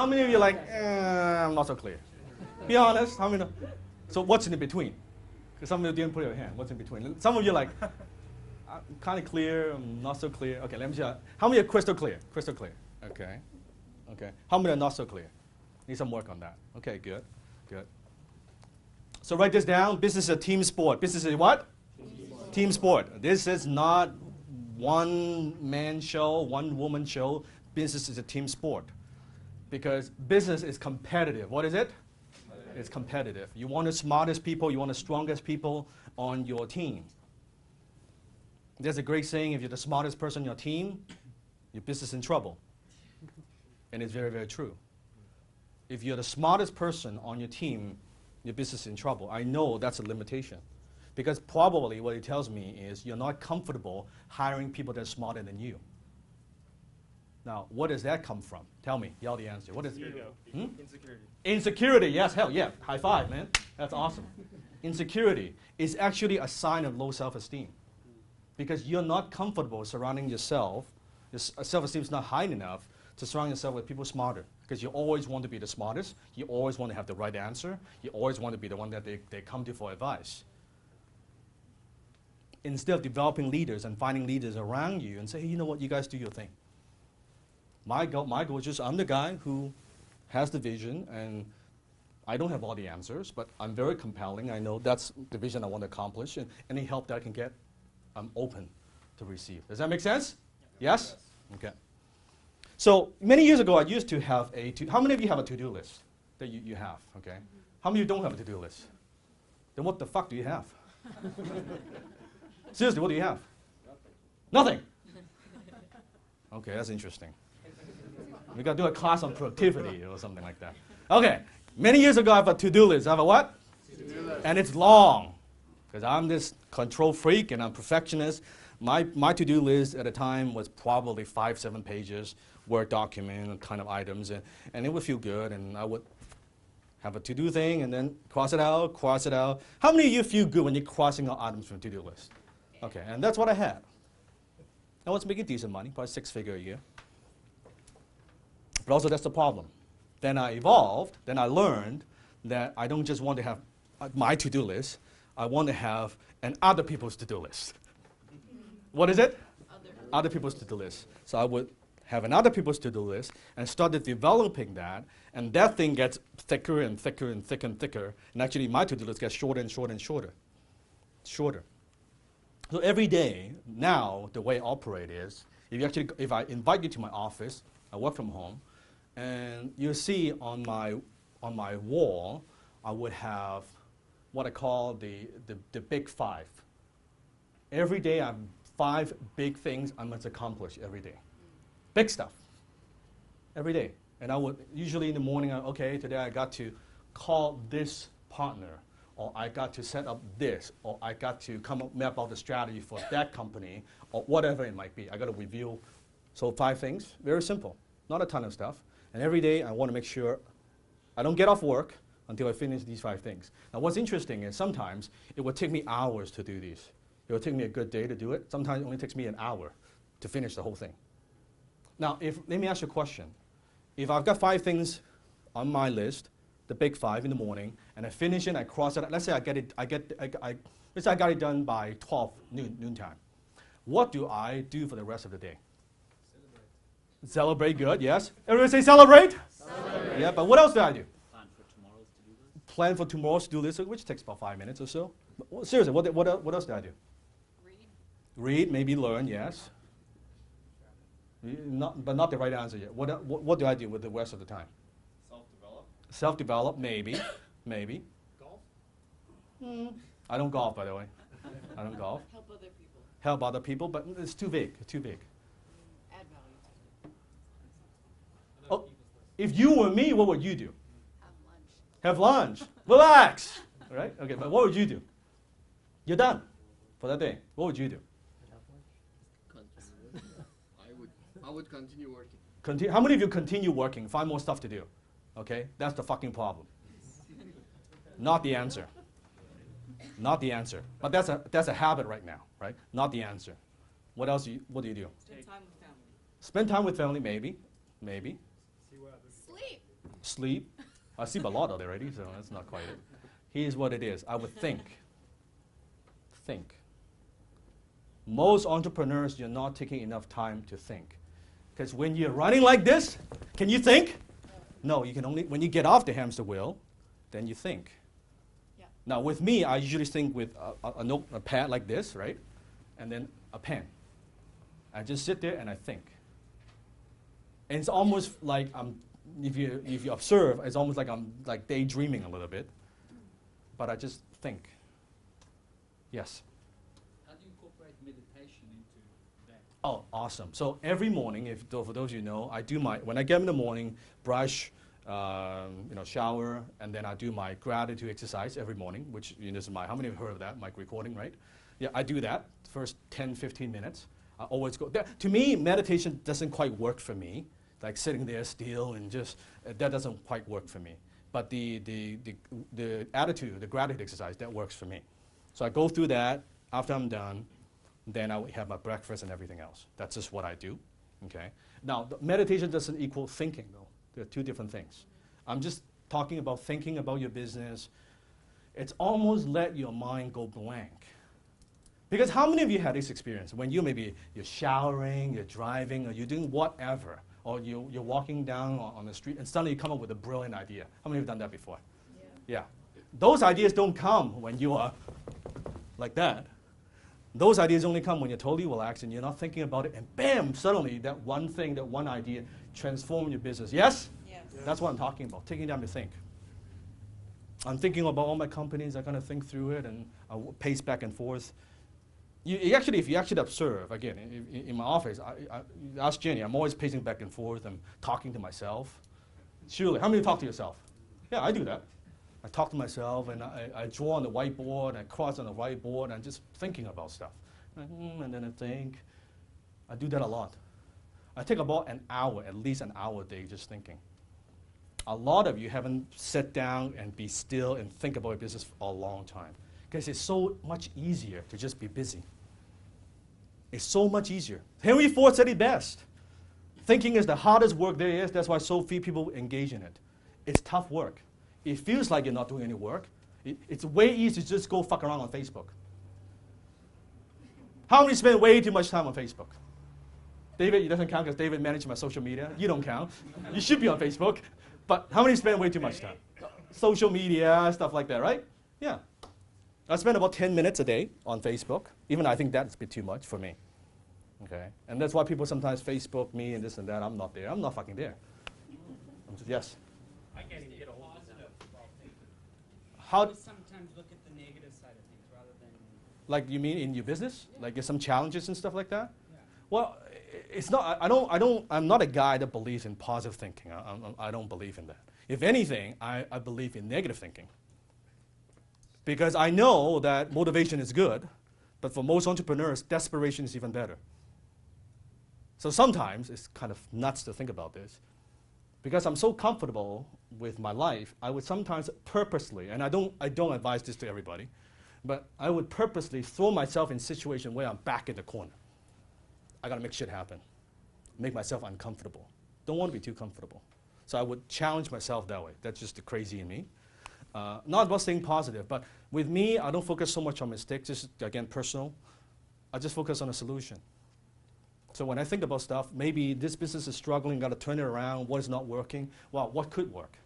How many of you like, eh, I'm not so clear? Be honest. How many? So what's in between? Because some of you didn't put your hand. What's in between? Some of you like, I'm kind of clear. I'm not so clear. Okay, let me see. How many are crystal clear? Crystal clear. Okay. Okay. How many are not so clear? Need some work on that. Okay, good. Good. So write this down. Business is a team sport. Business is what? Team sport. Team sport. This is not one man show, one woman show. Business is a team sport. Because business is competitive. What is it? It's competitive. You want the smartest people, you want the strongest people on your team. There's a great saying if you're the smartest person on your team, your business is in trouble. And it's very, very true. If you're the smartest person on your team, your business is in trouble. I know that's a limitation. Because probably what it tells me is you're not comfortable hiring people that are smarter than you. Now, what does that come from? Tell me. Yell the answer. What is Ego. it? Hmm? Insecurity. Insecurity. Yes, hell yeah. High five, man. That's awesome. Insecurity is actually a sign of low self-esteem. Because you're not comfortable surrounding yourself, your self-esteem is not high enough to surround yourself with people smarter. Because you always want to be the smartest, you always want to have the right answer, you always want to be the one that they, they come to for advice. Instead of developing leaders and finding leaders around you and say, hey, you know what, you guys do your thing. My goal, my goal is just I'm the guy who has the vision and I don't have all the answers, but I'm very compelling. I know that's the vision I want to accomplish, and any help that I can get, I'm open to receive. Does that make sense? Yes? Okay. So many years ago, I used to have a, to, how many of you have a to-do list that you, you have, okay? How many of you don't have a to-do list? Then what the fuck do you have? Seriously, what do you have? Nothing. Okay, that's interesting. We got to do a class on productivity or something like that. Okay, many years ago, I have a to-do list. I have a what? And it's long, because I'm this control freak and I'm perfectionist. My, my to-do list at the time was probably five, seven pages, Word document kind of items, and, and it would feel good, and I would have a to-do thing, and then cross it out, cross it out. How many of you feel good when you're crossing out items from a to-do list? Okay, and that's what I had. I was making decent money, probably six figure a year. But also that's the problem. Then I evolved, then I learned that I don't just want to have uh, my to-do list, I want to have an other people's to-do list. what is it? Other, other people's to-do list. So I would have another people's to-do list and started developing that, and that thing gets thicker and thicker and thicker and thicker, and actually my to-do list gets shorter and shorter and shorter. Shorter. So every day, now, the way I operate is, if, you actually, if I invite you to my office, I work from home, and you see on my, on my wall, I would have what I call the, the, the big five. Every day, I have five big things I must accomplish every day. Big stuff. Every day. And I would, usually in the morning, okay, today I got to call this partner or I got to set up this, or I got to come up map out the strategy for that company, or whatever it might be. I got to review. So five things, very simple, not a ton of stuff. And every day I want to make sure I don't get off work until I finish these five things. Now what's interesting is sometimes it would take me hours to do these. It would take me a good day to do it. Sometimes it only takes me an hour to finish the whole thing. Now, if, let me ask you a question. If I've got five things on my list, the big five in the morning, and I finish it, I cross it. Let's say I get it, I get, I, I, let's say I got it done by 12 noon, noontime. What do I do for the rest of the day? Celebrate. Celebrate, good, yes. Everybody say celebrate? Celebrate. Yeah, but what else do I do? Plan for tomorrow's to-do list. Plan for tomorrow's to-do list, which takes about five minutes or so. But, seriously, what, what, what else do I do? Read. Read, maybe learn, yes. Not, but not the right answer yet. What, what, what do I do with the rest of the time? Self-develop, Self-develop, maybe, maybe. Golf? Mm, I don't golf, by the way. I don't golf. Help other people. Help other people, but it's too big. Too big. If you were me, what would you do? Have lunch. Have lunch. Relax. All right. Okay. But what would you do? You're done for that day. What would you do? I would, I would continue working. Continue, how many of you continue working? Find more stuff to do. Okay? That's the fucking problem. Not the answer. Not the answer. But that's a, that's a habit right now, right? Not the answer. What else? Do you, what do you do? Spend time with family. Spend time with family, maybe. Maybe. Sleep. I sleep a lot already, so that's not quite it. Here's what it is I would think. Think. Most entrepreneurs, you're not taking enough time to think. Because when you're running like this, can you think? No, you can only, when you get off the hamster wheel, then you think. Yeah. Now, with me, I usually think with a, a, a, note, a pad like this, right? And then a pen. I just sit there and I think. And it's almost like I'm, if you, if you observe, it's almost like I'm like daydreaming a little bit. But I just think. Yes. How do you incorporate meditation into that? Oh, awesome. So every morning, if for those of you know, I do my when I get up in the morning, brush, um, you know, shower, and then I do my gratitude exercise every morning, which you know, this is my how many have heard of that? Mic recording, right? Yeah, I do that first 10, 15 minutes. I always go. That, to me, meditation doesn't quite work for me. Like sitting there still and just uh, that doesn't quite work for me. But the, the, the, the attitude, the gratitude exercise, that works for me. So I go through that. After I'm done, then I will have my breakfast and everything else. That's just what I do. Okay. Now, meditation doesn't equal thinking, though. They're two different things. I'm just talking about thinking about your business. It's almost let your mind go blank. Because how many of you had this experience when you maybe you're showering, you're driving, or you're doing whatever, or you, you're walking down on, on the street and suddenly you come up with a brilliant idea? How many have done that before? Yeah. Yeah. Those ideas don't come when you are like that. Those ideas only come when you're totally relaxed and you're not thinking about it, and bam, suddenly that one thing, that one idea transforms your business. Yes? Yes. That's what I'm talking about, taking time to think. I'm thinking about all my companies, I kind of think through it and I pace back and forth. You, actually, if you actually observe, again, in, in- my office, I, I, ask Jenny, I'm always pacing back and forth and talking to myself. Surely, how many talk to yourself? Yeah, I do that. I talk to myself and I, I draw on the whiteboard, I cross on the whiteboard, and I'm just thinking about stuff. And, mm, and then I think. I do that a lot. I take about an hour, at least an hour a day, just thinking. A lot of you haven't sat down and be still and think about your business for a long time. Because it's so much easier to just be busy. It's so much easier. Henry Ford said it best. Thinking is the hardest work there is. That's why so few people engage in it. It's tough work. It feels like you're not doing any work. It- it's way easier to just go fuck around on Facebook. How many spend way too much time on Facebook? David, it doesn't count because David manages my social media. You don't count. You should be on Facebook. But how many spend way too much time? Social media, stuff like that, right? Yeah. I spend about 10 minutes a day on Facebook. Even I think that's a bit too much for me. Okay? And that's why people sometimes Facebook me and this and that. I'm not there. I'm not fucking there. I'm just- yes. I can't even get a hold of it. How, I sometimes look at the negative side of things rather than, like, you mean in your business? Like, there's some challenges and stuff like that? yeah. Well, it's not. I- I don't. I don't. I'm not a guy that believes in positive thinking. I, I'm- I don't believe in that. If anything, I, I believe in negative thinking. Because I know that motivation is good, but for most entrepreneurs, desperation is even better. So sometimes it's kind of nuts to think about this. Because I'm so comfortable with my life, I would sometimes purposely, and I don't, I don't advise this to everybody, but I would purposely throw myself in a situation where I'm back in the corner. I gotta make shit happen. Make myself uncomfortable. Don't want to be too comfortable. So I would challenge myself that way. That's just the crazy in me. Uh, not about staying positive, but with me, I don't focus so much on mistakes. Is, again, personal. I just focus on a solution. So when I think about stuff, maybe this business is struggling, got to turn it around. What is not working? Well, what could work?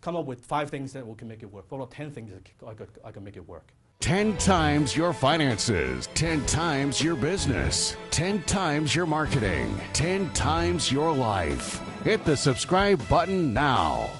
Come up with five things that can make it work. About ten things that I could I can make it work? 10 times your finances, 10 times your business, 10 times your marketing, 10 times your life. Hit the subscribe button now.